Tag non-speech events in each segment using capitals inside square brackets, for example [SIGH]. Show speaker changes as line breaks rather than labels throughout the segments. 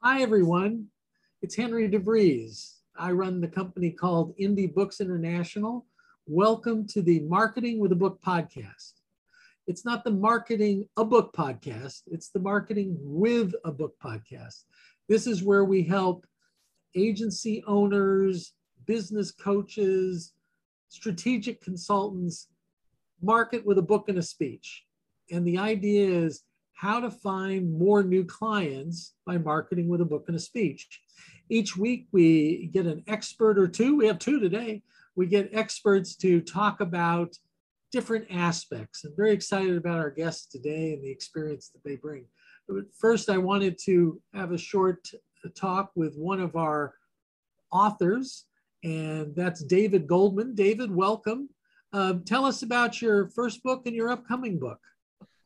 Hi, everyone. It's Henry DeVries. I run the company called Indie Books International. Welcome to the Marketing with a Book podcast. It's not the Marketing a Book podcast, it's the Marketing with a Book podcast. This is where we help agency owners, business coaches, strategic consultants market with a book and a speech. And the idea is how to find more new clients by marketing with a book and a speech. Each week, we get an expert or two. We have two today. We get experts to talk about different aspects. I'm very excited about our guests today and the experience that they bring. But first, I wanted to have a short talk with one of our authors, and that's David Goldman. David, welcome. Uh, tell us about your first book and your upcoming book.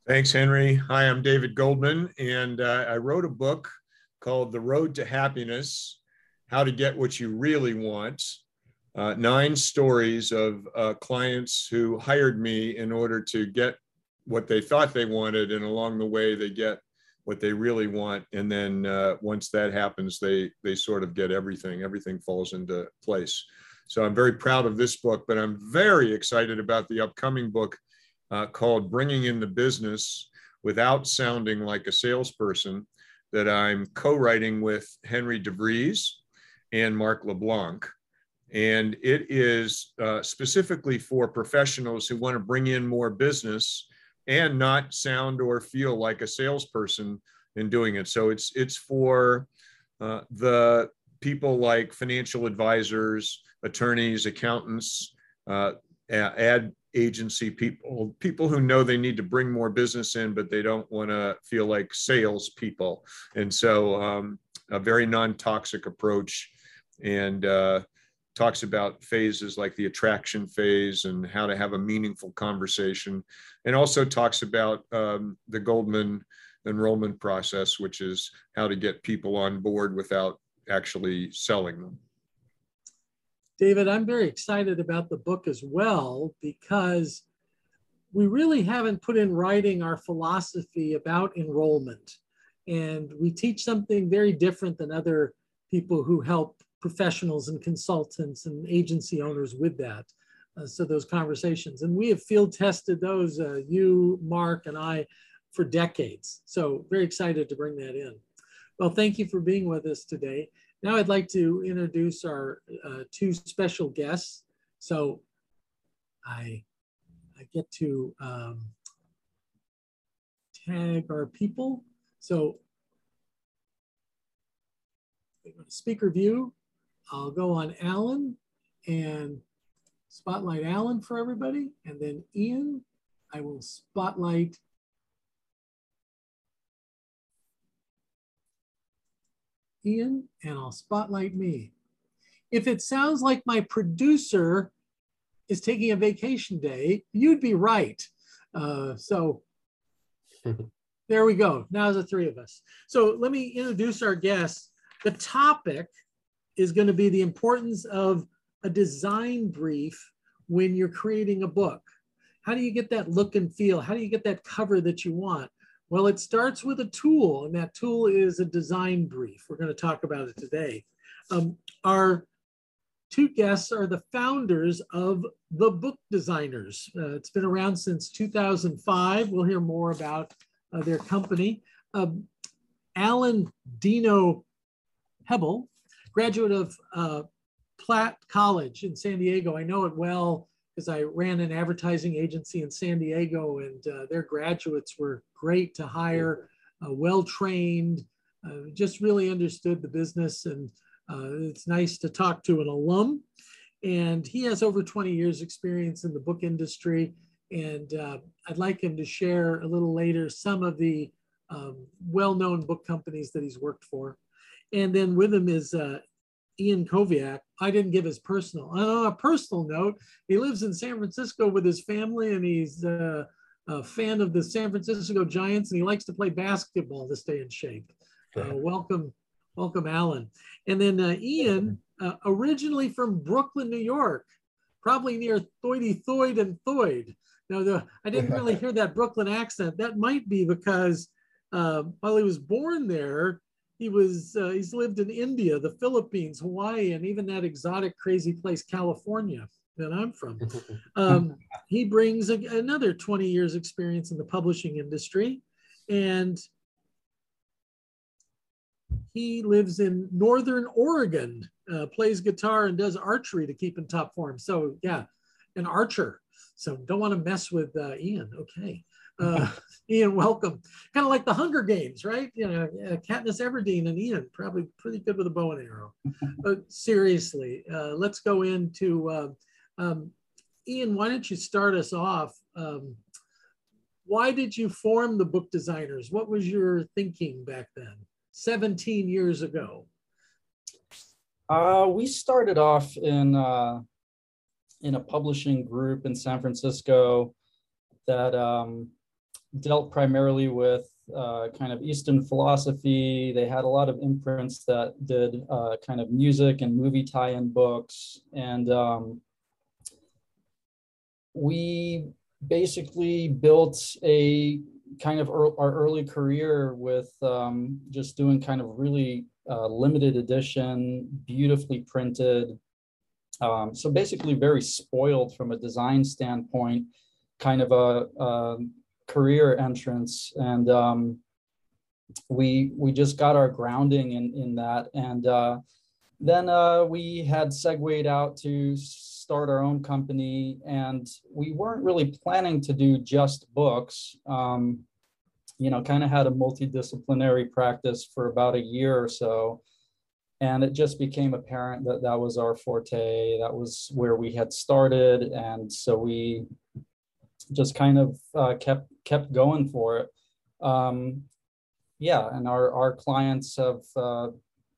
Thanks, Henry. Hi, I'm David Goldman, and uh, I wrote a book called The Road to Happiness How to Get What You Really Want. Uh, nine stories of uh, clients who hired me in order to get what they thought they wanted, and along the way, they get what they really want. And then uh, once that happens, they, they sort of get everything, everything falls into place. So I'm very proud of this book, but I'm very excited about the upcoming book uh, called Bringing in the Business Without Sounding Like a Salesperson that I'm co writing with Henry DeVries and Mark LeBlanc. And it is uh, specifically for professionals who want to bring in more business and not sound or feel like a salesperson in doing it. So it's it's for uh, the people like financial advisors, attorneys, accountants, uh, ad agency people, people who know they need to bring more business in, but they don't want to feel like sales people. And so, um, a very non toxic approach and uh, talks about phases like the attraction phase and how to have a meaningful conversation, and also talks about um, the Goldman enrollment process, which is how to get people on board without actually selling them.
David, I'm very excited about the book as well because we really haven't put in writing our philosophy about enrollment. And we teach something very different than other people who help professionals and consultants and agency owners with that. Uh, so those conversations. And we have field tested those, uh, you, Mark, and I, for decades. So very excited to bring that in. Well, thank you for being with us today. Now I'd like to introduce our uh, two special guests. So I, I get to um, tag our people. So speaker view, I'll go on Alan and spotlight Alan for everybody. And then Ian, I will spotlight Ian, and I'll spotlight me. If it sounds like my producer is taking a vacation day, you'd be right. Uh, so [LAUGHS] there we go. Now the three of us. So let me introduce our guests. The topic is going to be the importance of a design brief when you're creating a book. How do you get that look and feel? How do you get that cover that you want? Well, it starts with a tool, and that tool is a design brief. We're going to talk about it today. Um, our two guests are the founders of The Book Designers. Uh, it's been around since 2005. We'll hear more about uh, their company. Um, Alan Dino Hebel, graduate of uh, Platt College in San Diego. I know it well because I ran an advertising agency in San Diego, and uh, their graduates were great to hire, uh, well trained, uh, just really understood the business. And uh, it's nice to talk to an alum. And he has over 20 years' experience in the book industry. And uh, I'd like him to share a little later some of the um, well known book companies that he's worked for. And then with him is uh, Ian Koviak. I didn't give his personal. On a personal note, he lives in San Francisco with his family, and he's uh, a fan of the San Francisco Giants, and he likes to play basketball to stay in shape. Uh, welcome, welcome, Alan. And then uh, Ian, uh, originally from Brooklyn, New York, probably near Thoity Thoid and Thoid. Now, the, I didn't really [LAUGHS] hear that Brooklyn accent. That might be because uh, while he was born there, he was uh, he's lived in India, the Philippines, Hawaii, and even that exotic, crazy place, California, that I'm from. [LAUGHS] Um, he brings a, another 20 years experience in the publishing industry, and he lives in Northern Oregon, uh, plays guitar and does archery to keep in top form. So yeah, an archer. So don't want to mess with uh, Ian. Okay. Uh, [LAUGHS] Ian, welcome. Kind of like the Hunger Games, right? You know, uh, Katniss Everdeen and Ian, probably pretty good with a bow and arrow. but [LAUGHS] seriously, uh, let's go into uh, um, Ian. Why don't you start us off? Um, why did you form the book designers? What was your thinking back then, 17 years ago?
Uh, we started off in uh, in a publishing group in San Francisco that um, dealt primarily with uh, kind of Eastern philosophy. They had a lot of imprints that did uh, kind of music and movie tie-in books, and um, we basically built a kind of our early career with um, just doing kind of really uh, limited edition, beautifully printed. Um, so basically, very spoiled from a design standpoint, kind of a, a career entrance, and um, we we just got our grounding in in that, and uh, then uh, we had segued out to start our own company, and we weren't really planning to do just books. Um, you know, kind of had a multidisciplinary practice for about a year or so. And it just became apparent that that was our forte. That was where we had started. And so we just kind of uh, kept kept going for it. Um, yeah, and our, our clients have uh,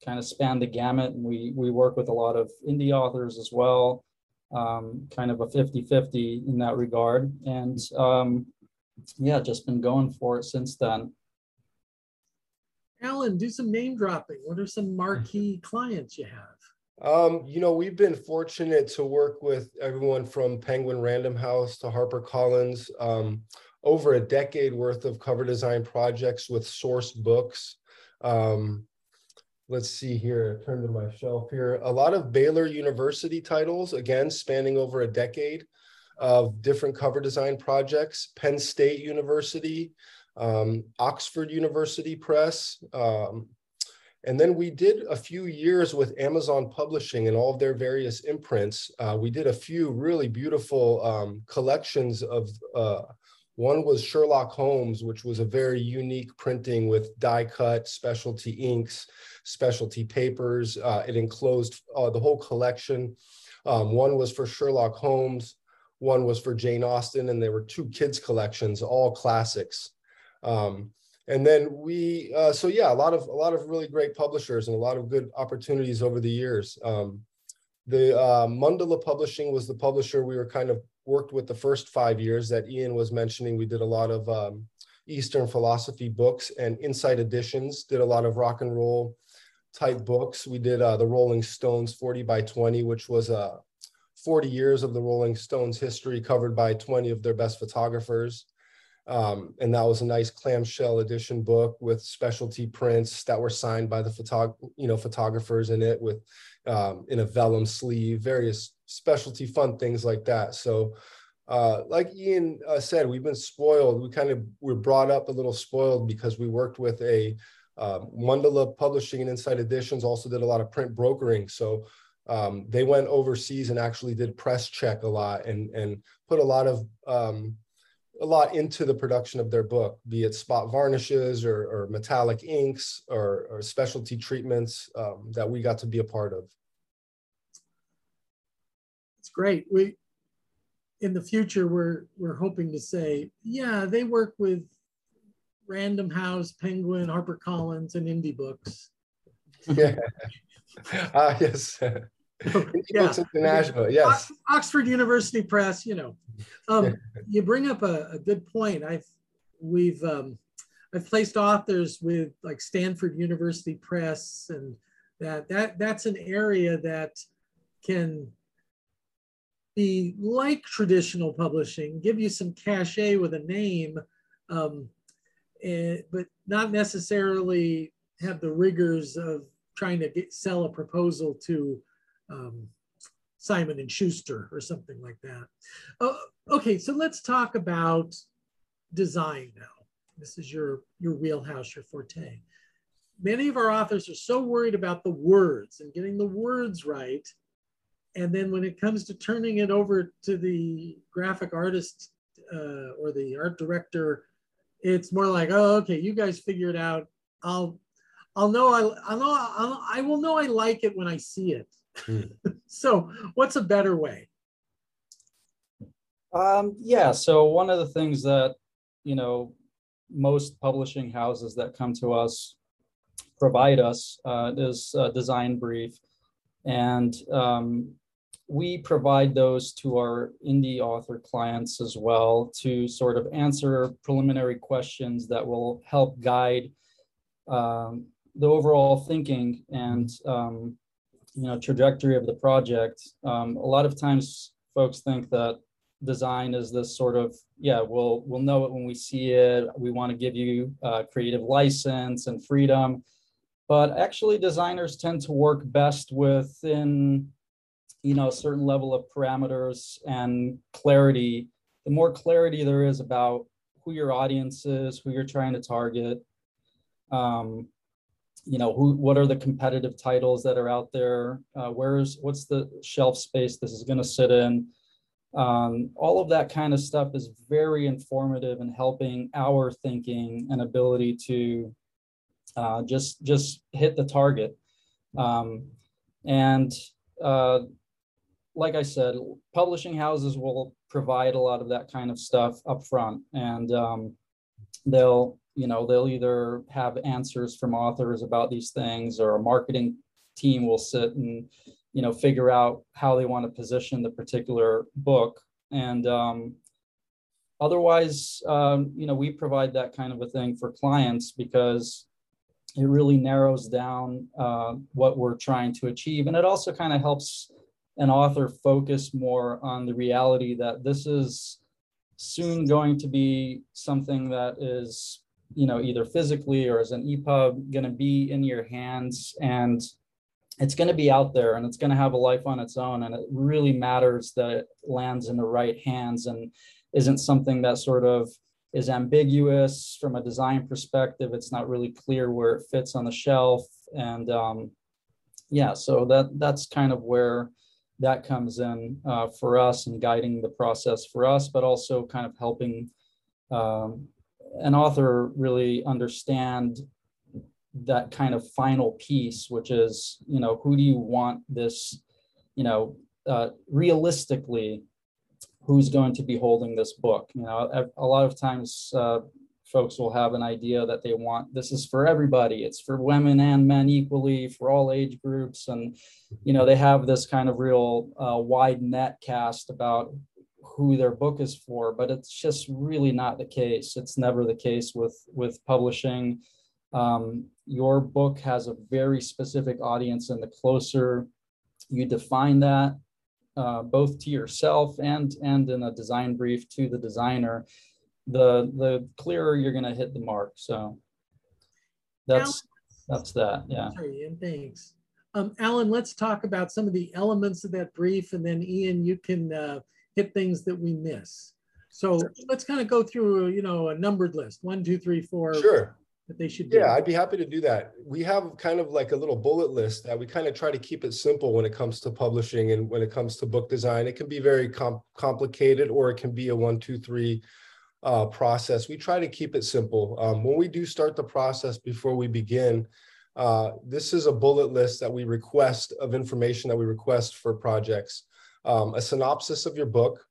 kind of spanned the gamut. And we, we work with a lot of indie authors as well, um, kind of a 50 50 in that regard. And um, yeah, just been going for it since then.
Alan, do some name dropping. What are some marquee [LAUGHS] clients you have?
Um, you know, we've been fortunate to work with everyone from Penguin Random House to HarperCollins. Um, over a decade worth of cover design projects with Sourcebooks. Um, let's see here, turn to my shelf here. A lot of Baylor University titles, again, spanning over a decade of different cover design projects, Penn State University, um, Oxford University Press. Um, and then we did a few years with Amazon Publishing and all of their various imprints. Uh, we did a few really beautiful um, collections of, uh, one was Sherlock Holmes, which was a very unique printing with die cut specialty inks, specialty papers. Uh, it enclosed uh, the whole collection. Um, one was for Sherlock Holmes. One was for Jane Austen, and there were two kids collections, all classics. Um, and then we, uh, so yeah, a lot of a lot of really great publishers and a lot of good opportunities over the years. Um, the uh, Mandala Publishing was the publisher we were kind of worked with the first five years that Ian was mentioning. We did a lot of um, Eastern philosophy books and Insight Editions. Did a lot of rock and roll type books. We did uh, the Rolling Stones 40 by 20, which was uh, 40 years of the Rolling Stones history covered by 20 of their best photographers. Um, and that was a nice clamshell edition book with specialty prints that were signed by the photog- you know photographers in it with um, in a vellum sleeve, various specialty fun things like that. So, uh, like Ian uh, said, we've been spoiled. We kind of were brought up a little spoiled because we worked with a um, Mandala Publishing and Insight Editions. Also did a lot of print brokering. So um, they went overseas and actually did press check a lot and and put a lot of um, a lot into the production of their book, be it spot varnishes or, or metallic inks or, or specialty treatments um, that we got to be a part of.
Great. We in the future we're we're hoping to say, yeah, they work with Random House, Penguin, HarperCollins, and Indie Books. [LAUGHS]
Yeah. uh, yes.
yeah. International, yes. Oxford University Press, you know. Um, you bring up a, a, good point. I've we've um, I've placed authors with like Stanford University Press, and that that that's an area that can be like traditional publishing, give you some cachet with a name, um, and, but not necessarily have the rigors of trying to get sell a proposal to um, Simon and Schuster or something like that. Uh, okay, so let's talk about design now. This is your your wheelhouse, your forte. Many of our authors are so worried about the words and getting the words right. And then when it comes to turning it over to the graphic artist uh, or the art director, it's more like, oh, okay, you guys figure it out. I'll I'll know I I'll know I'll, I will know I like it when I see it. Mm. [LAUGHS] so what's a better way?
Um, yeah. So one of the things that you know most publishing houses that come to us provide us uh, is a design brief, and um, we provide those to our indie author clients as well to sort of answer preliminary questions that will help guide um, the overall thinking and um, you know trajectory of the project. Um, a lot of times, folks think that design is this sort of yeah we'll we'll know it when we see it. We want to give you uh, creative license and freedom, but actually designers tend to work best within you know a certain level of parameters and clarity. The more clarity there is about who your audience is, who you're trying to target, um, you know who what are the competitive titles that are out there uh, where's what's the shelf space this is going to sit in um, all of that kind of stuff is very informative in helping our thinking and ability to uh, just just hit the target um, and uh, like i said publishing houses will provide a lot of that kind of stuff up front and um, they'll you know they'll either have answers from authors about these things or a marketing team will sit and you know figure out how they want to position the particular book. And um, otherwise um, you know we provide that kind of a thing for clients because it really narrows down uh, what we're trying to achieve. And it also kind of helps an author focus more on the reality that this is soon going to be something that is you know, either physically or as an EPUB going to be in your hands and it's going to be out there and it's going to have a life on its own. And it really matters that it lands in the right hands and isn't something that sort of is ambiguous from a design perspective. It's not really clear where it fits on the shelf. And um, yeah, so that that's kind of where that comes in uh, for us and guiding the process for us, but also kind of helping um, an author really understand that kind of final piece, which is, you know, who do you want this, you know, uh, realistically, who's going to be holding this book? You know, a, lot of times uh, folks will have an idea that they want this is for everybody. It's for women and men equally, for all age groups, and you know, they have this kind of real uh, wide net cast about who their book is for, but it's just really not the case. It's never the case with with publishing. Um, your book has a very specific audience, and the closer you define that, uh, both to yourself and and in a design brief to the designer, the the clearer you're going to hit the mark. So that's that's that. Yeah.
Sorry, and thanks. Um, Alan, let's talk about some of the elements of that brief, and then Ian, you can uh, hit things that we miss. So sure. let's kind of go through, you know, a numbered list, one, two, three, four.
Sure.
That they should do.
Yeah, I'd be happy to do that. We have kind of like a little bullet list that we kind of try to keep it simple when it comes to publishing and when it comes to book design. It can be very com complicated or it can be a one, two, three uh, process. We try to keep it simple. Um, when we do start the process before we begin, uh, this is a bullet list that we request of information that we request for projects um, a synopsis of your book,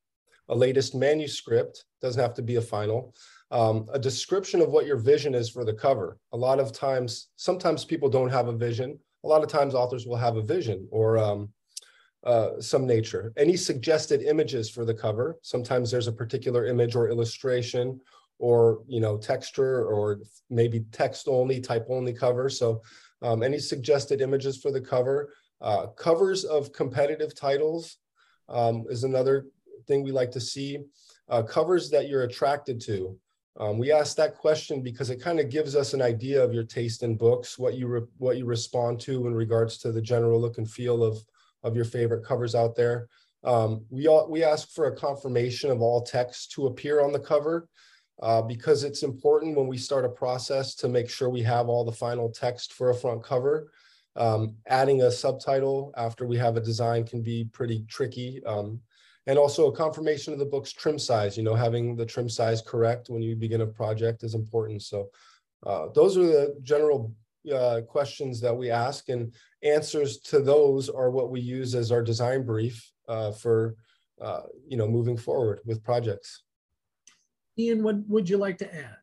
a latest manuscript, doesn't have to be a final, um, a description of what your vision is for the cover. A lot of times, sometimes people don't have a vision. A lot of times authors will have a vision or um, uh, some nature. Any suggested images for the cover. Sometimes there's a particular image or illustration or you know texture or maybe text only type only cover so um, any suggested images for the cover uh, covers of competitive titles um, is another thing we like to see. Uh, covers that you're attracted to. Um, we ask that question because it kind of gives us an idea of your taste in books, what you what you respond to in regards to the general look and feel of of your favorite covers out there. Um, we all, we ask for a confirmation of all text to appear on the cover uh, because it's important when we start a process to make sure we have all the final text for a front cover. Um, adding a subtitle after we have a design can be pretty tricky. Um, and also a confirmation of the book's trim size, you know, having the trim size correct when you begin a project is important. So uh, those are the general uh, questions that we ask and answers to those are what we use as our design brief uh, for, uh, you know, moving forward with projects.
Ian, what would you like to add?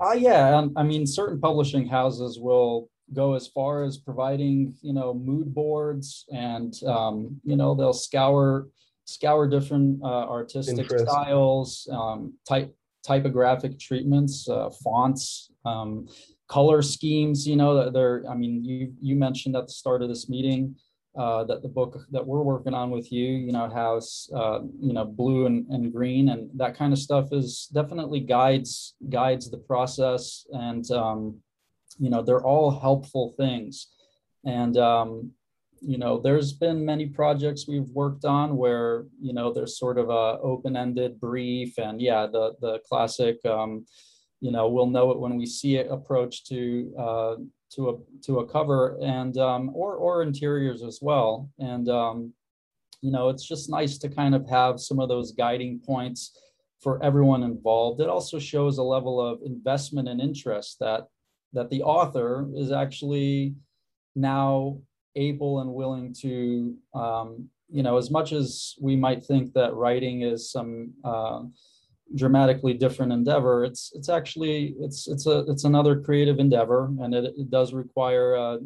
Uh, yeah, um, I mean, certain publishing houses will go as far as providing, you know, mood boards and, um, you know, they'll scour scour different uh, artistic styles, um, type typographic treatments, uh, fonts, um, color schemes. You know, they're. I mean, you you mentioned at the start of this meeting uh, that the book that we're working on with you, you know, has uh, you know blue and, and green and that kind of stuff is definitely guides guides the process and um, you know they're all helpful things and um, you know there's been many projects we've worked on where you know there's sort of a open-ended brief and yeah the the classic um, you know we'll know it when we see it approach to uh, to a to a cover and um, or or interiors as well. And um, you know, it's just nice to kind of have some of those guiding points for everyone involved. It also shows a level of investment and interest that that the author is actually now able and willing to um, you know as much as we might think that writing is some uh, dramatically different endeavor it's it's actually it's it's a it's another creative endeavor and it, it does require uh,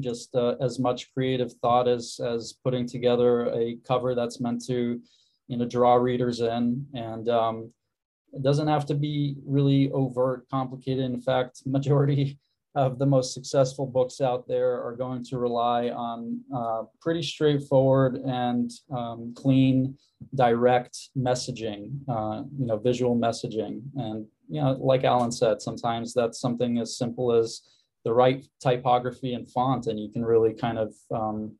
just uh, as much creative thought as as putting together a cover that's meant to you know draw readers in. And um, it doesn't have to be really overt complicated. In fact [LAUGHS] majority of the most successful books out there are going to rely on uh, pretty straightforward and um, clean, direct messaging, uh, you know, visual messaging. And, you know, like Alan said, sometimes that's something as simple as the right typography and font, and you can really kind of, um,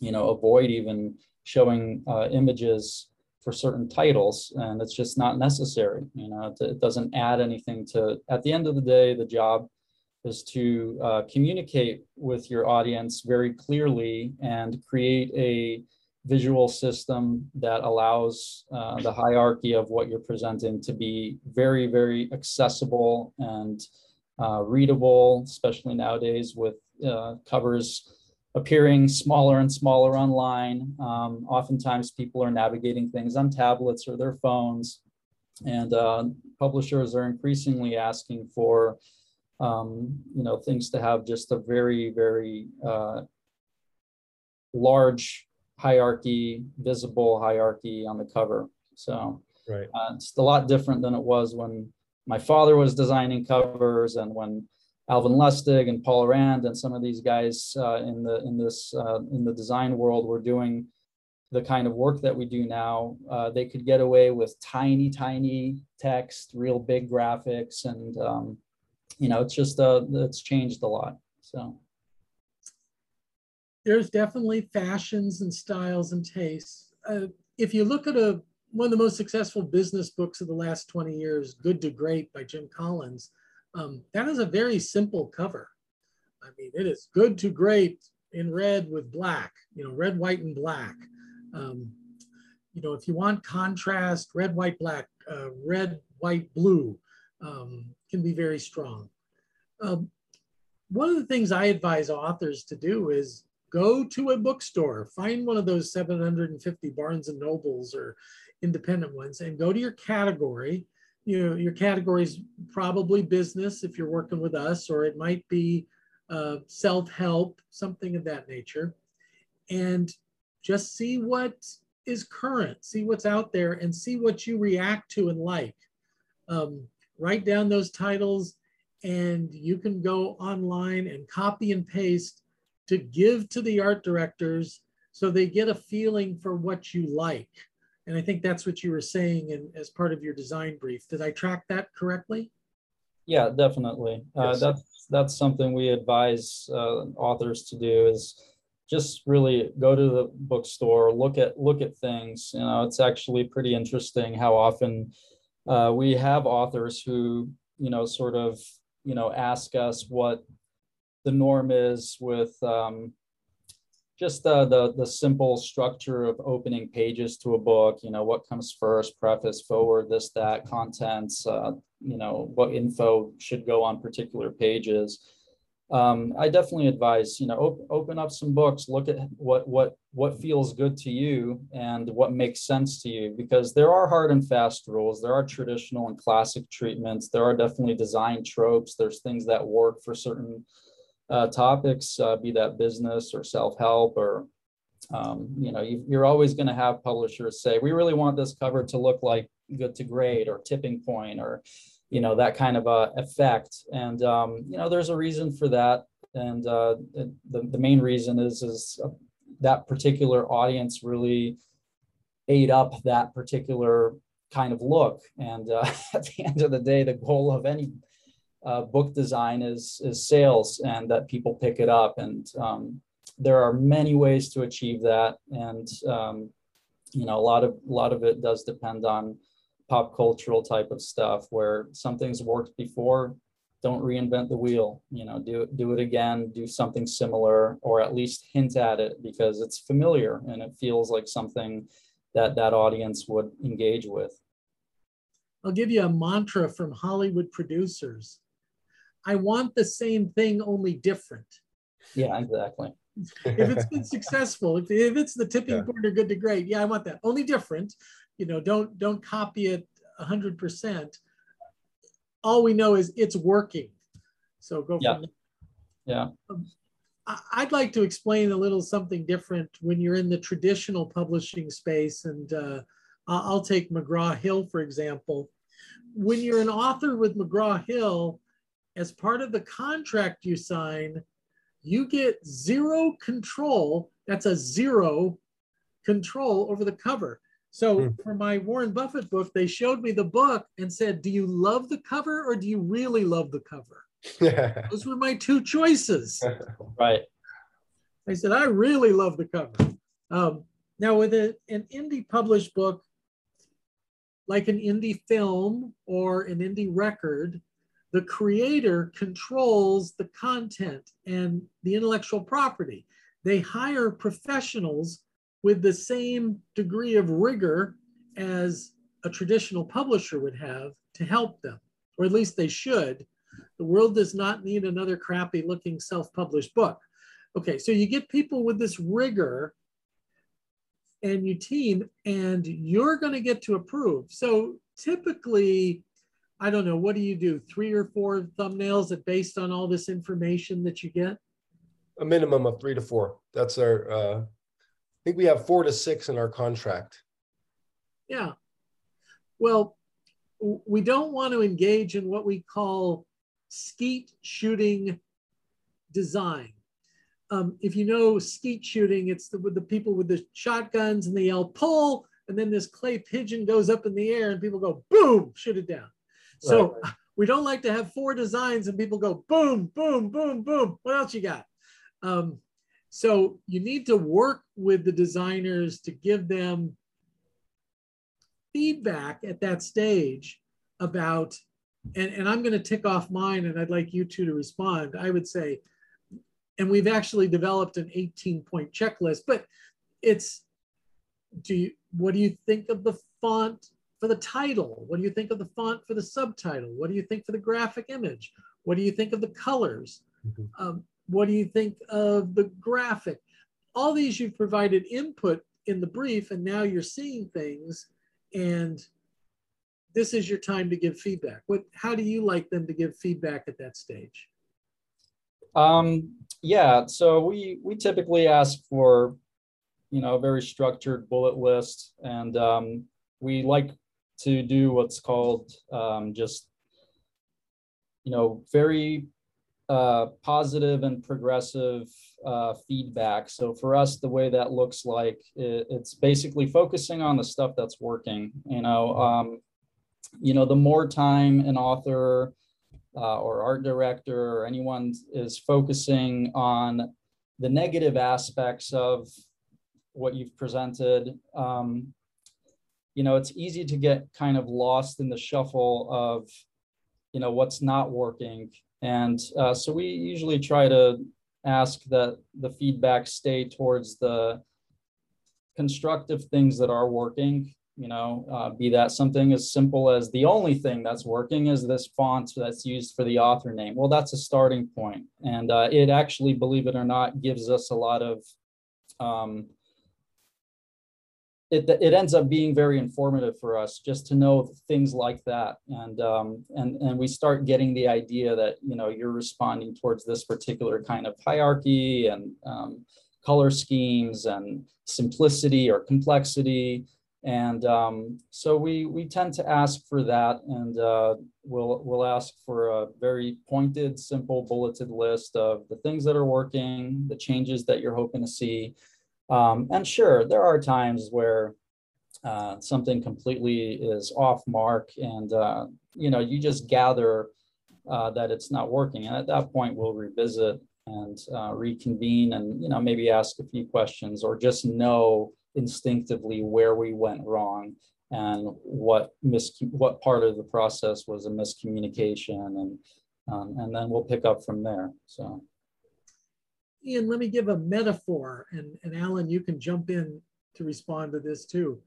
you know, avoid even showing uh, images for certain titles and it's just not necessary you know it, it doesn't add anything to at the end of the day the job is to uh, communicate with your audience very clearly and create a visual system that allows uh, the hierarchy of what you're presenting to be very, very accessible and uh, readable, especially nowadays with uh, covers appearing smaller and smaller online. Um, oftentimes people are navigating things on tablets or their phones and uh, publishers are increasingly asking for um, you know, things to have just a very, very uh, large hierarchy, visible hierarchy on the cover. So
right.
uh, it's a lot different than it was when my father was designing covers and when Alvin Lustig and Paul Rand and some of these guys uh, in the in this uh, in the design world were doing the kind of work that we do now. Uh, they could get away with tiny, tiny text, real big graphics, and um, you know, it's just uh, it's changed a lot. So
there's definitely fashions and styles and tastes. Uh, if you look at a one of the most successful business books of the last 20 years, Good to Great by Jim Collins, um, that is a very simple cover. I mean, it is good to great in red with black, you know, red, white, and black. Um, you know, if you want contrast, red, white, black, uh, red, white, blue, um, can be very strong. Um, one of the things I advise authors to do is go to a bookstore, find one of those 750 Barnes and Nobles or independent ones, and go to your category. You know, your category is probably business if you're working with us, or it might be uh, self-help, something of that nature, and just see what is current, see what's out there, and see what you react to and like. Um, write down those titles and you can go online and copy and paste to give to the art directors so they get a feeling for what you like. And I think that's what you were saying in, as part of your design brief. Did I track that correctly?
Yeah, definitely. Uh,
Yes.
that's that's something we advise uh, authors to do is just really go to the bookstore, look at look at things. You know, it's actually pretty interesting how often uh, we have authors who you know sort of you know ask us what the norm is with um, just the, the the simple structure of opening pages to a book. You know, what comes first, preface, foreword, this, that, contents. Uh, you know, what info should go on particular pages. Um, I definitely advise, you know, op- open up some books, look at what what what feels good to you and what makes sense to you, because there are hard and fast rules. There are traditional and classic treatments. There are definitely design tropes. There's things that work for certain uh, topics, uh, be that business or self-help or um, you know, you, you're always going to have publishers say, we really want this cover to look like good to great or tipping point or, you know, that kind of a effect. And, um, you know, there's a reason for that. And uh, the, the main reason is, is uh, that particular audience really ate up that particular kind of look. And uh, [LAUGHS] at the end of the day, the goal of any uh, book design is, is sales and that people pick it up. And, um, there are many ways to achieve that and um, you know a lot of a lot of it does depend on pop cultural type of stuff where something's worked before don't reinvent the wheel you know do do it again do something similar or at least hint at it because it's familiar and it feels like something that that audience would engage with
I'll give you a mantra from Hollywood producers. I want the same thing, only different.
yeah exactly
if it's been successful, if, if it's the tipping
Yeah.
point or good to great, yeah, I want that. Only different, you know, don't don't copy it hundred percent. All we know is it's working. So go
Yeah. yeah
I- I'd like to explain a little something different when you're in the traditional publishing space. And uh, I'll take McGraw Hill, for example. When you're an author with McGraw Hill, as part of the contract you sign, you get zero control. That's a zero control over the cover. So
Hmm.
for my Warren Buffett book, they showed me the book and said, Do you love the cover or do you really love the cover? Yeah. [LAUGHS] Those were my two choices. [LAUGHS]
right
I said, I really love the cover. Um, now, with a, an indie published book, like an indie film or an indie record, the creator controls the content and the intellectual property. They hire professionals with the same degree of rigor as a traditional publisher would have to help them, or at least they should. The world does not need another crappy looking self published book. Okay, so you get people with this rigor and you team and you're going to get to approve. So typically, I don't know, what do you do? Three or four thumbnails that based on all this information that you get?
A minimum of three to four. That's our, uh, think we have four to six in our contract.
Yeah. Well, we don't want to engage in what we call skeet shooting design. Um, if you know skeet shooting, it's the, with the people with the shotguns and they yell pull, and then this clay pigeon goes up in the air and people go boom, shoot it down. So we don't like to have four designs and people go boom, boom, boom, boom. What else you got? Um, so you need to work with the designers to give them feedback at that stage about, and, and I'm going to tick off mine and I'd like you two to respond. I would say, and we've actually developed an 18 point checklist, but it's, do you, what do you think of the font for the title? What do you think of the font for the subtitle? What do you think for the graphic image? What do you think of the colors?
Mhm.
Um, what do you think of the graphic? All these you've provided input in the brief, and now you're seeing things, and this is your time to give feedback. What? How do you like them to give feedback at that stage?
Um, yeah, so we we typically ask for, you know, a very structured bullet list, and um, we like to do what's called um, just, you know, very uh, positive and progressive uh, feedback. So for us, the way that looks like it, it's basically focusing on the stuff that's working. You know, um, you know, the more time an author uh, or art director or anyone is focusing on the negative aspects of what you've presented, um, you know, it's easy to get kind of lost in the shuffle of, you know, what's not working. And uh, so we usually try to ask that the feedback stay towards the constructive things that are working you know uh, be that something as simple as the only thing that's working is this font that's used for the author name. Well that's a starting point. And uh, it actually believe it or not gives us a lot of um, it, it ends up being very informative for us just to know things like that. And um, and and we start getting the idea that you know you're responding towards this particular kind of hierarchy and um, color schemes and simplicity or complexity. And um, so we we tend to ask for that and uh, we'll we'll ask for a very pointed simple bulleted list of the things that are working the changes that you're hoping to see um, and sure, there are times where uh, something completely is off mark and, uh, you know, you just gather uh, that it's not working. And at that point, we'll revisit and uh, reconvene and, you know, maybe ask a few questions or just know instinctively where we went wrong and what mis what part of the process was a miscommunication and um, and then we'll pick up from there. So.
Ian, let me give a metaphor, and, and Alan, you can jump in to respond to this too.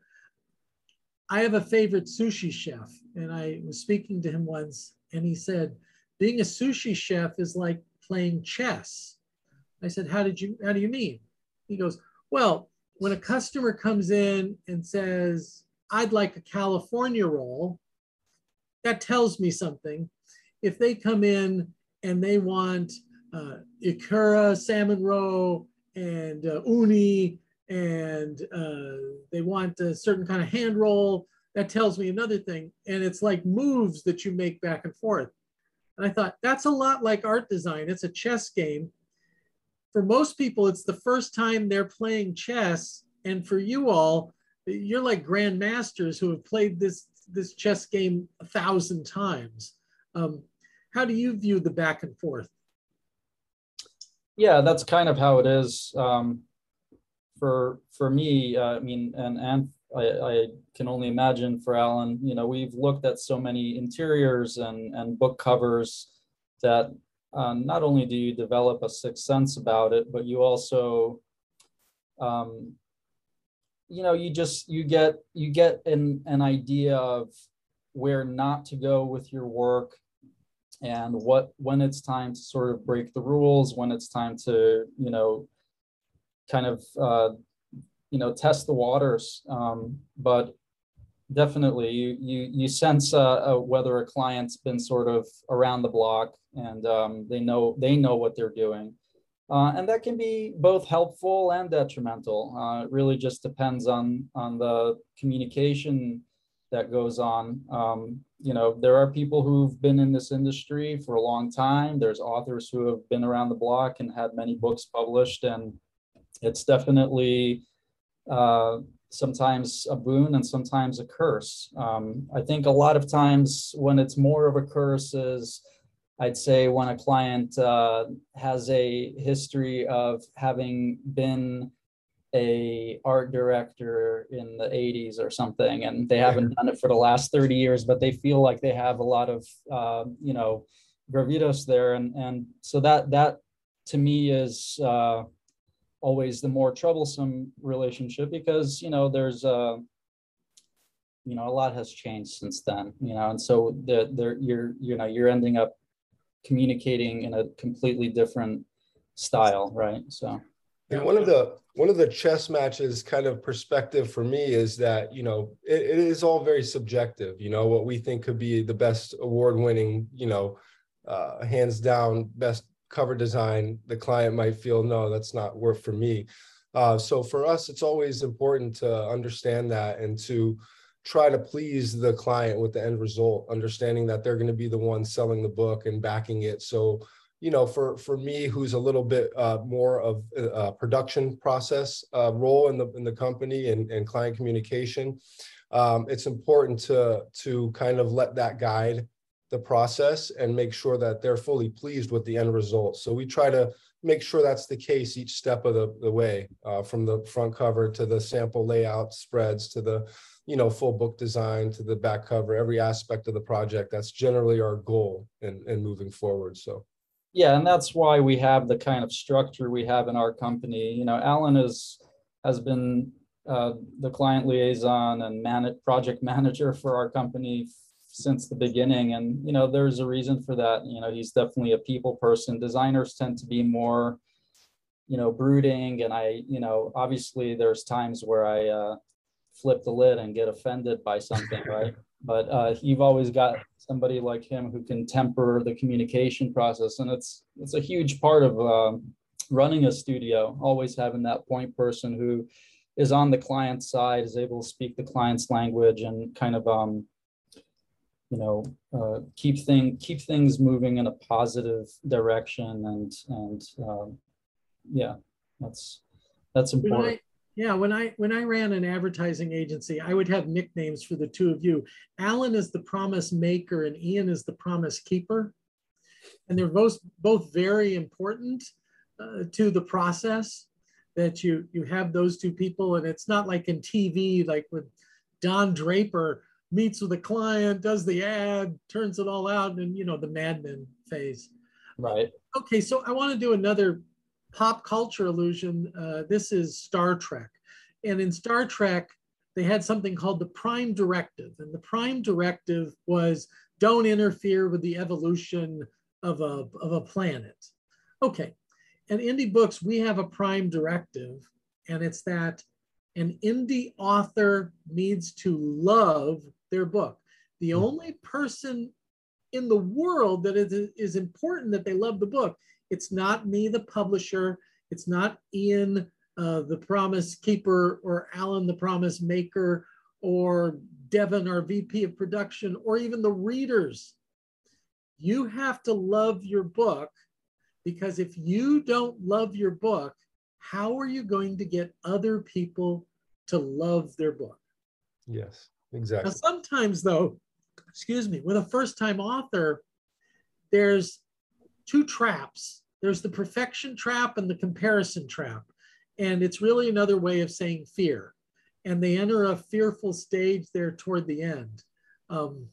I have a favorite sushi chef, and I was speaking to him once, and he said, being a sushi chef is like playing chess. I said, how did you, how do you mean? He goes, well, when a customer comes in and says, I'd like a California roll, that tells me something. If they come in and they want uh, ikura, salmon roe, and uh, uni, and uh, they want a certain kind of hand roll. That tells me another thing. And it's like moves that you make back and forth. And I thought, that's a lot like art design. It's a chess game. For most people, it's the first time they're playing chess. And for you all, you're like grandmasters who have played this, this chess game a thousand times. Um, how do you view the back and forth?
Yeah, that's kind of how it is um, for for me. Uh, I mean, and and I, I, can only imagine for Alan. You know, we've looked at so many interiors and and book covers that uh, not only do you develop a sixth sense about it, but you also, um, you know, you just you get you get an an idea of where not to go with your work and what when it's time to sort of break the rules when it's time to you know kind of uh, you know test the waters. Um, but definitely you you you sense uh, uh, whether a client's been sort of around the block and um, they know they know what they're doing. Uh, and that can be both helpful and detrimental. Uh, it really just depends on on the communication that goes on. Um, you know, there are people who've been in this industry for a long time. There's authors who have been around the block and had many books published, and it's definitely uh, sometimes a boon and sometimes a curse. Um, I think a lot of times when it's more of a curse is, I'd say, when a client uh, has a history of having been a art director in the 80s or something and they haven't done it for the last 30 years but they feel like they have a lot of uh, you know gravitas there. And and so that that to me is uh, always the more troublesome relationship because you know there's uh you know a lot has changed since then you know and so the there you're you know you're ending up communicating in a completely different style right? So
and one of the one of the chess matches kind of perspective for me is that you know it, it is all very subjective. You know what we think could be the best award winning, you know, uh, hands down best cover design. The client might feel no, that's not worth for me. Uh, so for us, it's always important to understand that and to try to please the client with the end result, understanding that they're going to be the one selling the book and backing it. So you know, for for me, who's a little bit uh, more of a production process uh, role in the in the company and, and client communication, um, it's important to to kind of let that guide the process and make sure that they're fully pleased with the end result. So we try to make sure that's the case each step of the, the way, uh, from the front cover to the sample layout spreads to the, you know, full book design to the back cover, every aspect of the project. That's generally our goal in, in moving forward. So.
Yeah, and that's why we have the kind of structure we have in our company. You know, Alan is has been uh, the client liaison and man- project [LAUGHS] manager for our company since the beginning and you know there's a reason for that. You know he's definitely a people person. Designers tend to be more you know brooding and i you know obviously there's times where i uh, flip the lid and get offended by something [LAUGHS] right but uh, you've always got somebody like him who can temper the communication process and it's it's a huge part of um, running a studio always having that point person who is on the client side is able to speak the client's language and kind of um, you know uh, keep thing keep things moving in a positive direction and and um, yeah that's that's important
yeah when i when i ran an advertising agency i would have nicknames for the two of you alan is the promise maker and ian is the promise keeper and they're both both very important uh, to the process that you you have those two people and it's not like in tv like with don draper meets with a client, does the ad, turns it all out, and you know the Mad Men phase.
Right.
Okay, so I want to do another pop culture illusion. Uh, this is Star Trek, and in Star Trek, they had something called the Prime Directive, and the Prime Directive was don't interfere with the evolution of a of a planet. Okay, at Indie Books we have a Prime Directive, and it's that an indie author needs to love their book. The hmm. only person in the world that is, is important that they love the book, it's not me, the publisher, it's not Ian, uh, the promise keeper, or Alan, the promise maker, or Devin, our VP of production, or even the readers. You have to love your book because if you don't love your book, how are you going to get other people to love their book?
Yes. Exactly.
Now, sometimes, though, excuse me, with a first time author, there's two traps there's the perfection trap and the comparison trap. And it's really another way of saying fear. And they enter a fearful stage there toward the end. Um,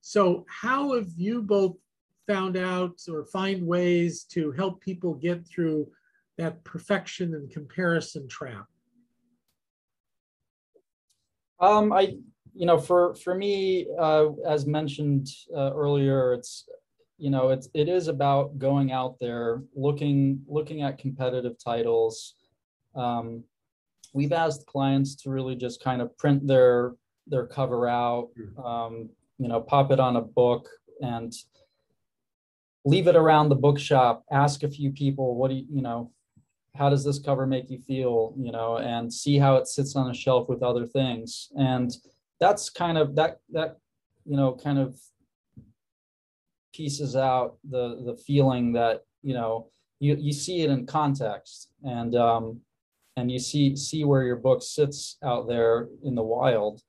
so, how have you both found out or find ways to help people get through that perfection and comparison trap?
Um, I you know, for for me, uh, as mentioned uh, earlier, it's you know, it's it is about going out there, looking looking at competitive titles. Um, we've asked clients to really just kind of print their their cover out, hmm. um, you know, pop it on a book and leave it around the bookshop. Ask a few people, what do you, you know, how does this cover make you feel, you know, and see how it sits on a shelf with other things and that's kind of that that you know kind of pieces out the the feeling that you know you you see it in context and um and you see see where your book sits out there in the wild.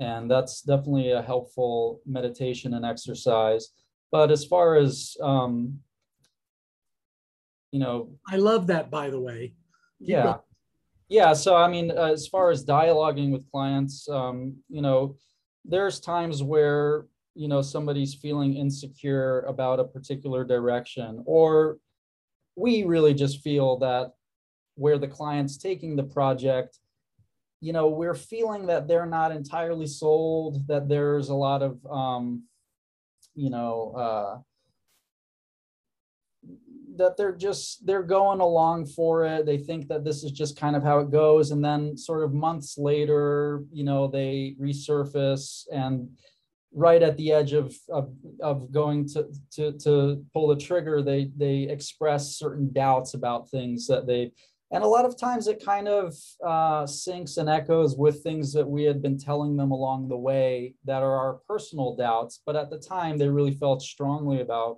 And that's definitely a helpful meditation and exercise. But as far as um you know
i love that by the way.
Yeah. Yeah, so I mean, uh, as far as dialoguing with clients, um, you know, there's times where you know somebody's feeling insecure about a particular direction, or we really just feel that where the client's taking the project, you know, we're feeling that they're not entirely sold, that there's a lot of, um, you know, uh, that they're just they're going along for it. They think that this is just kind of how it goes. And then sort of months later you know they resurface and right at the edge of of, of going to, to to pull the trigger they they express certain doubts about things that they and a lot of times it kind of uh, syncs and echoes with things that we had been telling them along the way that are our personal doubts. But at the time they really felt strongly about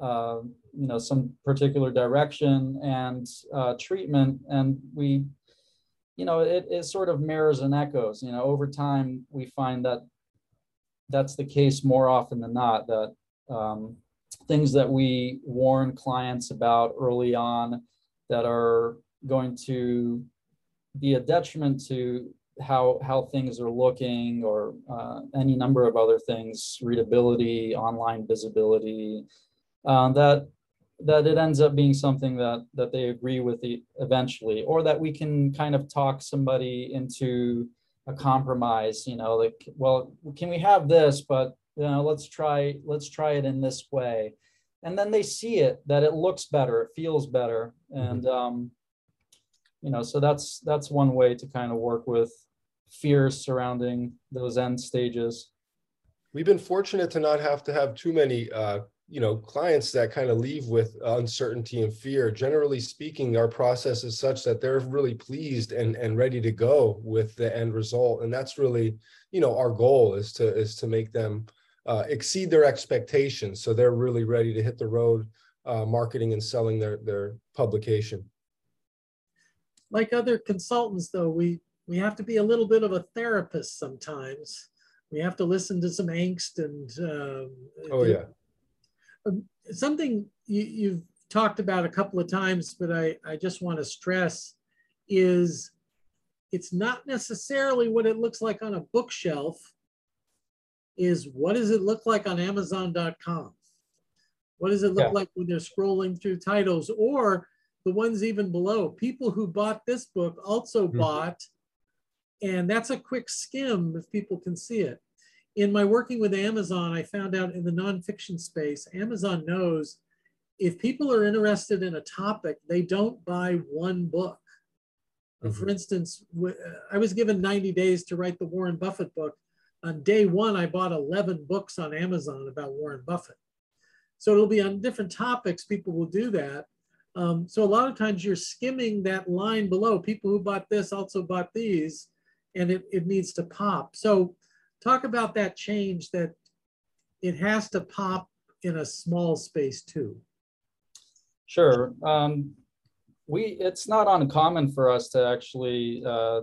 uh, you know some particular direction and uh, treatment. And we you know it, it sort of mirrors and echoes you know over time we find that that's the case more often than not that um, things that we warn clients about early on that are going to be a detriment to how how things are looking or uh, any number of other things readability online visibility uh, that that it ends up being something that that they agree with the, eventually or that we can kind of talk somebody into a compromise you know like well can we have this but you know let's try let's try it in this way and then they see it that it looks better it feels better mm-hmm. and um you know so that's that's one way to kind of work with fears surrounding those end stages
we've been fortunate to not have to have too many uh you know clients that kind of leave with uncertainty and fear generally speaking our process is such that they're really pleased and and ready to go with the end result. And that's really you know our goal is to is to make them uh, exceed their expectations. So they're really ready to hit the road uh, marketing and selling their their publication.
Like other consultants though we we have to be a little bit of a therapist sometimes. We have to listen to some angst and um,
oh yeah
something you, you've talked about a couple of times, but I, I just want to stress is it's not necessarily what it looks like on a bookshelf is what does it look like on amazon.com what does it look yeah. like when they're scrolling through titles or the ones even below people who bought this book also mm-hmm. bought and that's a quick skim if people can see it in my working with Amazon, I found out in the nonfiction space, Amazon knows if people are interested in a topic, they don't buy one book. Mm-hmm. For instance, I was given 90 days to write the Warren Buffett book. On day one, I bought 11 books on Amazon about Warren Buffett. So it'll be on different topics, people will do that. Um, so a lot of times you're skimming that line below. People who bought this also bought these, and it, it needs to pop. So talk about that change that it has to pop in a small space too.
Sure. Um, we it's not uncommon for us to actually uh,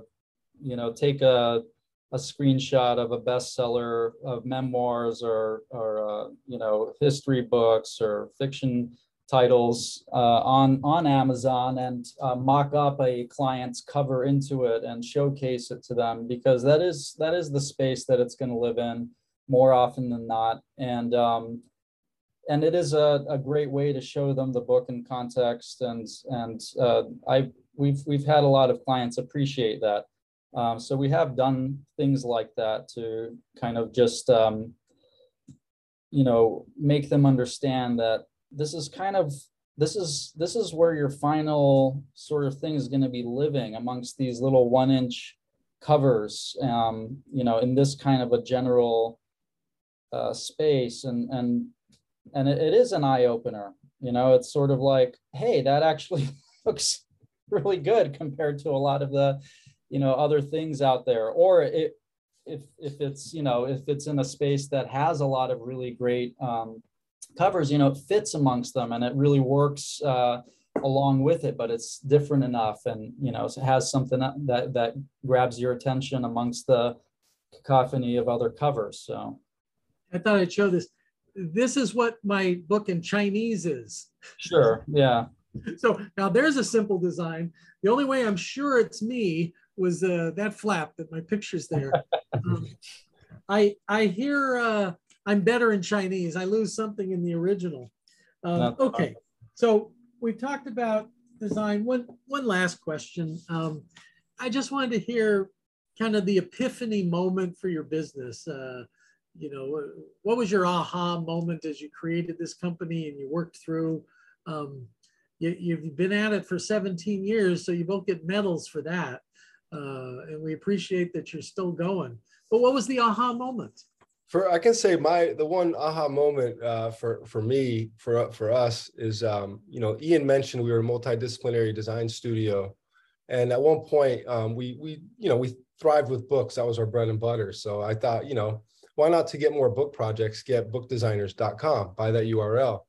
you know take a a screenshot of a bestseller of memoirs or or uh, you know history books or fiction titles uh, on on Amazon and uh, mock up a client's cover into it and showcase it to them because that is that is the space that it's going to live in more often than not. And um, and it is a, a great way to show them the book in context and and uh, I we've we've had a lot of clients appreciate that. Um, so we have done things like that to kind of just um, you know make them understand that this is kind of this is this is where your final sort of thing is going to be living amongst these little one inch covers um, you know in this kind of a general uh, space. And and and it, it is an eye opener you know? It's sort of like hey that actually [LAUGHS] looks really good compared to a lot of the you know other things out there. Or it if if it's you know if it's in a space that has a lot of really great um, covers, you know, it fits amongst them and it really works uh, along with it, but it's different enough and, you know, it has something that, that grabs your attention amongst the cacophony of other covers. So
I thought I'd show this. This is what my book in Chinese is.
Sure. Yeah. [LAUGHS]
so now there's a simple design. The only way I'm sure it's me was uh, that flap that my picture's there. [LAUGHS] um, I I hear uh, I'm better in Chinese. I lose something in the original. Um, okay, so we've talked about design. One one last question. Um, I just wanted to hear kind of the epiphany moment for your business. Uh, you know, what was your aha moment as you created this company and you worked through? Um, you, have been at it for 17 years, so you both get medals for that. Uh, and we appreciate that you're still going. But what was the aha moment?
For I can say my the one aha moment uh, for for me for for us is um, you know Ian mentioned we were a multidisciplinary design studio, and at one point um, we we you know we thrived with books that was our bread and butter. So I thought you know why not to get more book projects get bookdesigners.com buy that URL.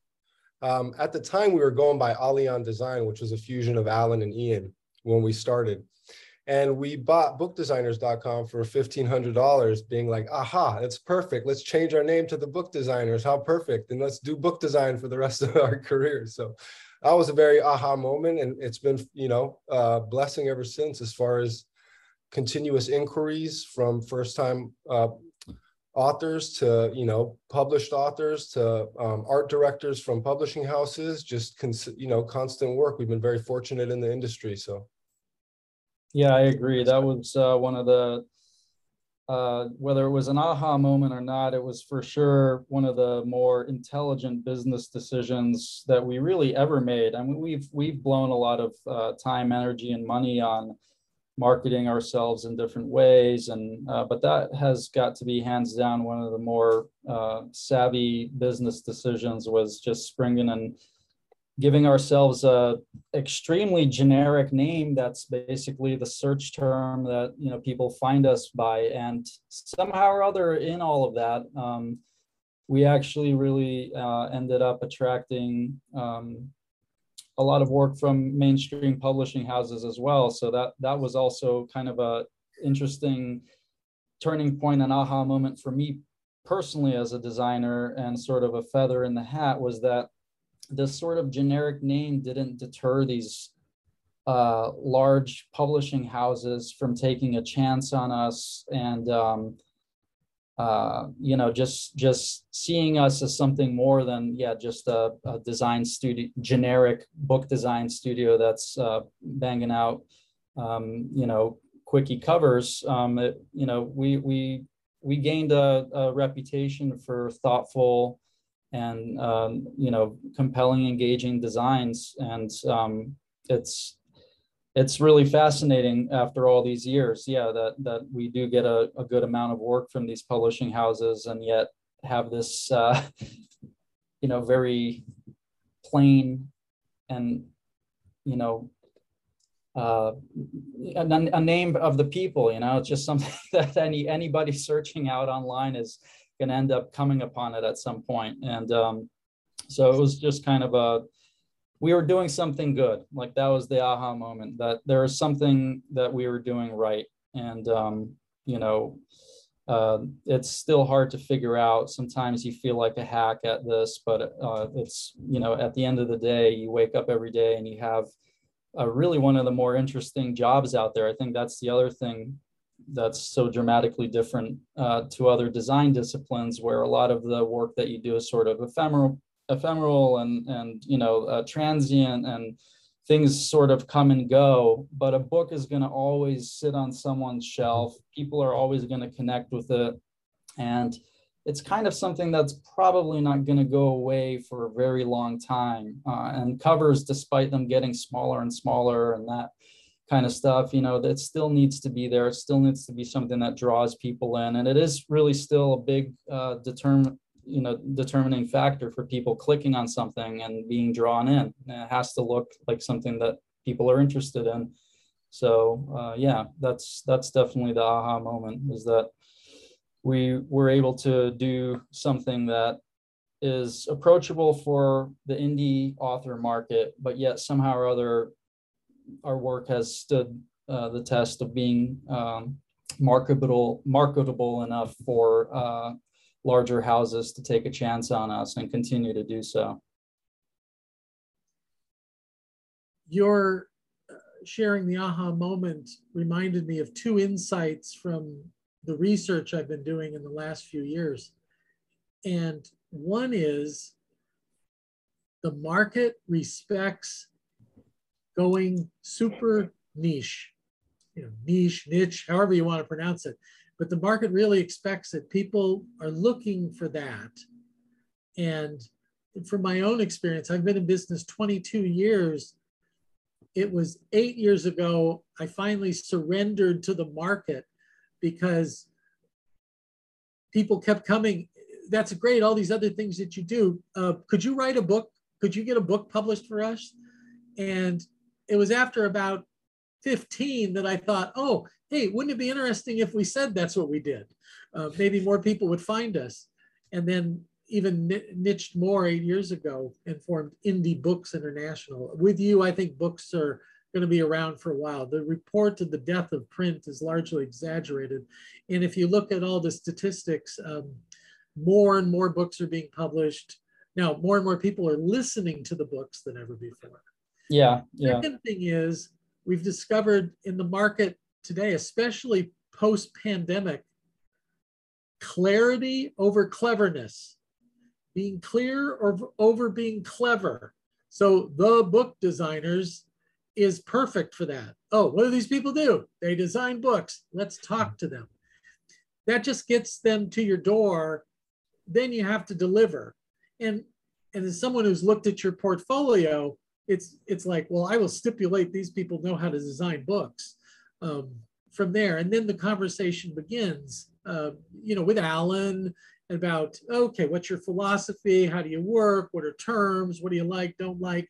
Um, at the time, we were going by Allian Design, which was a fusion of Alan and Ian when we started. And we bought bookdesigners.com for $1,500, being like, aha, it's perfect. Let's change our name to the book designers. How perfect. And let's do book design for the rest [LAUGHS] of our careers So that was a very aha moment. And it's been, you know, uh, blessing ever since as far as continuous inquiries from first time uh, authors to you know published authors to um, art directors from publishing houses just cons- you know constant work we've been very fortunate in the industry so
yeah i agree. That was uh, one of the uh, whether it was an aha moment or not it was for sure one of the more intelligent business decisions that we really ever made. I mean we've we've blown a lot of uh, time energy and money on marketing ourselves in different ways. And uh, but that has got to be hands down one of the more uh, savvy business decisions was just springing and giving ourselves a extremely generic name that's basically the search term that you know people find us by and somehow or other in all of that um, we actually really uh, ended up attracting um, a lot of work from mainstream publishing houses as well. So that that was also kind of a interesting turning point and aha moment for me personally as a designer and sort of a feather in the hat was that this sort of generic name didn't deter these uh, large publishing houses from taking a chance on us and um, uh, you know, just just seeing us as something more than yeah, just a, a design studio, generic book design studio that's uh, banging out, um, you know, quickie covers. Um, it, you know, we we we gained a, a reputation for thoughtful and um, you know compelling, engaging designs, and um, it's it's really fascinating after all these years yeah that that we do get a, a good amount of work from these publishing houses and yet have this uh, [LAUGHS] you know very plain and you know uh, a, a, name of the people you know? It's just something [LAUGHS] that any anybody searching out online is going to end up coming upon it at some point and um, so it was just kind of a we were doing something good. Like that was the aha moment that there is something that we were doing right. And, um, you know, uh, it's still hard to figure out. Sometimes you feel like a hack at this, but uh, it's, you know, at the end of the day, you wake up every day and you have really one of the more interesting jobs out there. I think that's the other thing that's so dramatically different uh, to other design disciplines where a lot of the work that you do is sort of ephemeral ephemeral and and you know uh, transient and things sort of come and go. But a book is going to always sit on someone's shelf. People are always going to connect with it. And it's kind of something that's probably not going to go away for a very long time uh, and covers despite them getting smaller and smaller and that kind of stuff you know that still needs to be there. It still needs to be something that draws people in. And it is really still a big uh, determine you know determining factor for people clicking on something and being drawn in. It has to look like something that people are interested in. So uh, yeah that's that's definitely the aha moment is that we were able to do something that is approachable for the indie author market but yet somehow or other our work has stood uh, the test of being um, marketable marketable enough for uh, larger houses to take a chance on us and continue to do so.
Your uh, sharing the aha moment reminded me of two insights from the research I've been doing in the last few years. And one is the market respects going super niche, you know, niche, niche, however you want to pronounce it but the market really expects it. People are looking for that. And from my own experience, I've been in business 22 years. It was eight years ago, I finally surrendered to the market because people kept coming. That's great, all these other things that you do. Uh, could you write a book? Could you get a book published for us? And it was after about 15 that I thought, oh, hey, wouldn't it be interesting if we said that's what we did? Uh, maybe more people would find us. And then even niched more eight years ago and formed Indie Books International. With you, I think books are going to be around for a while. The report of the death of print is largely exaggerated. And if you look at all the statistics, um, more and more books are being published. Now, more and more people are listening to the books than ever before.
Yeah. yeah.
Second thing is, we've discovered in the market today, especially post pandemic, clarity over cleverness, being clear or over being clever. So the book designers is perfect for that. Oh, what do these people do? They design books. Let's talk to them. That just gets them to your door. Then you have to deliver. And and as someone who's looked at your portfolio, it's it's like, well, I will stipulate these people know how to design books um, from there, and then the conversation begins. Uh, you know, with Alan about okay, what's your philosophy? How do you work? What are terms? What do you like? Don't like?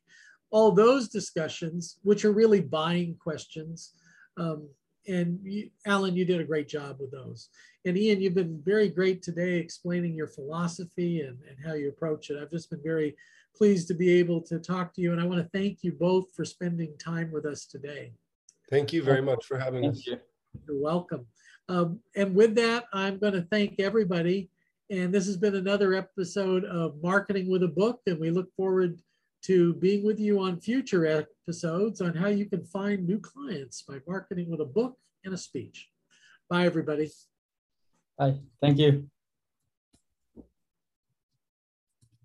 All those discussions, which are really buying questions. Um, and you, Alan, you did a great job with those. And Ian, you've been very great today explaining your philosophy and, and how you approach it. I've just been very pleased to be able to talk to you. And I want to thank you both for spending time with us today.
Thank you very much for having thank us. You.
You're welcome. Um, and with that, I'm going to thank everybody. And this has been another episode of Marketing with a Book. And we look forward to being with you on future episodes on how you can find new clients by marketing with a book and a speech. Bye, everybody.
Bye. Thank you.